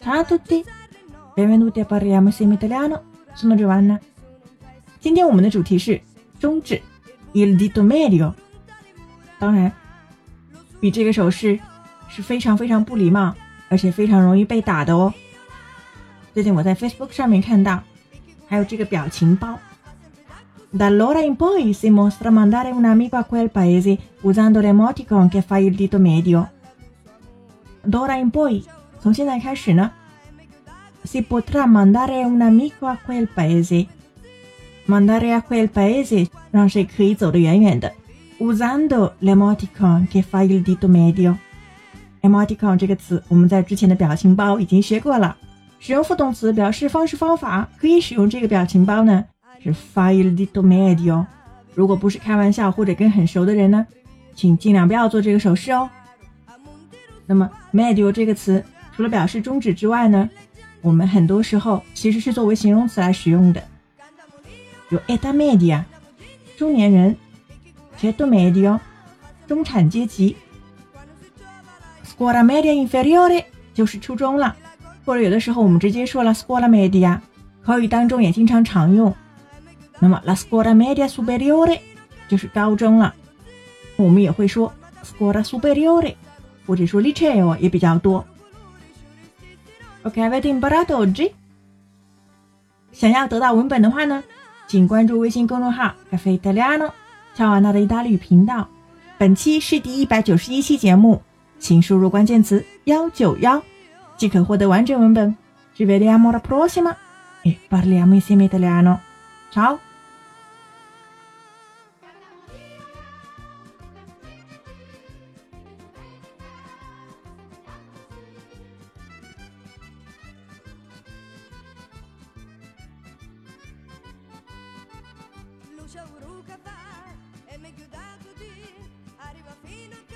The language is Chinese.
Ciao a tutti, benvenuti a parliamo insieme italiano. Sono Giovanna. 今天我们的主题是中指，il dito medio。当然，比这个手势是非常非常不礼貌，而且非常容易被打的哦。最近我在 Facebook 上面看到，还有这个表情包。Da allora in poi si mostra mandare un amico a quel paese usando l'emoticon che fa il dito medio. D'ora in poi， 从现在开始呢，si potrà mandare un amico a quel paese。mandare a quel paese 让谁可以走得远远的，usando l'emoticon che fa il dito medio。emoticon 这个词我们在之前的表情包已经学过了，使用副动词表示方式方法，可以使用这个表情包呢。是 failedito medio。如果不是开玩笑或者跟很熟的人呢，请尽量不要做这个手势哦。那么 medio 这个词除了表示中指之外呢，我们很多时候其实是作为形容词来使用的。有 età media，中年人；ceto medio，中产阶级；scuola media inferiore，就是初中了。或者有的时候我们直接说了 scuola media，口语当中也经常常用。那么 la scuola media superiore 就是高中了，我们也会说 scuola superiore，或者说 liceo 也比较多。OK，avete imparato oggi？想要得到文本的话呢，请关注微信公众号 Cafe Italiano，乔瓦纳的意大利语频道。本期是第一百九十一期节目，请输入关键词幺九幺，即可获得完整文本。Ci vediamo la prossima e parliamo insieme italiano. Ciao! brucia un rucavà e meglio da tutti, arriva fino a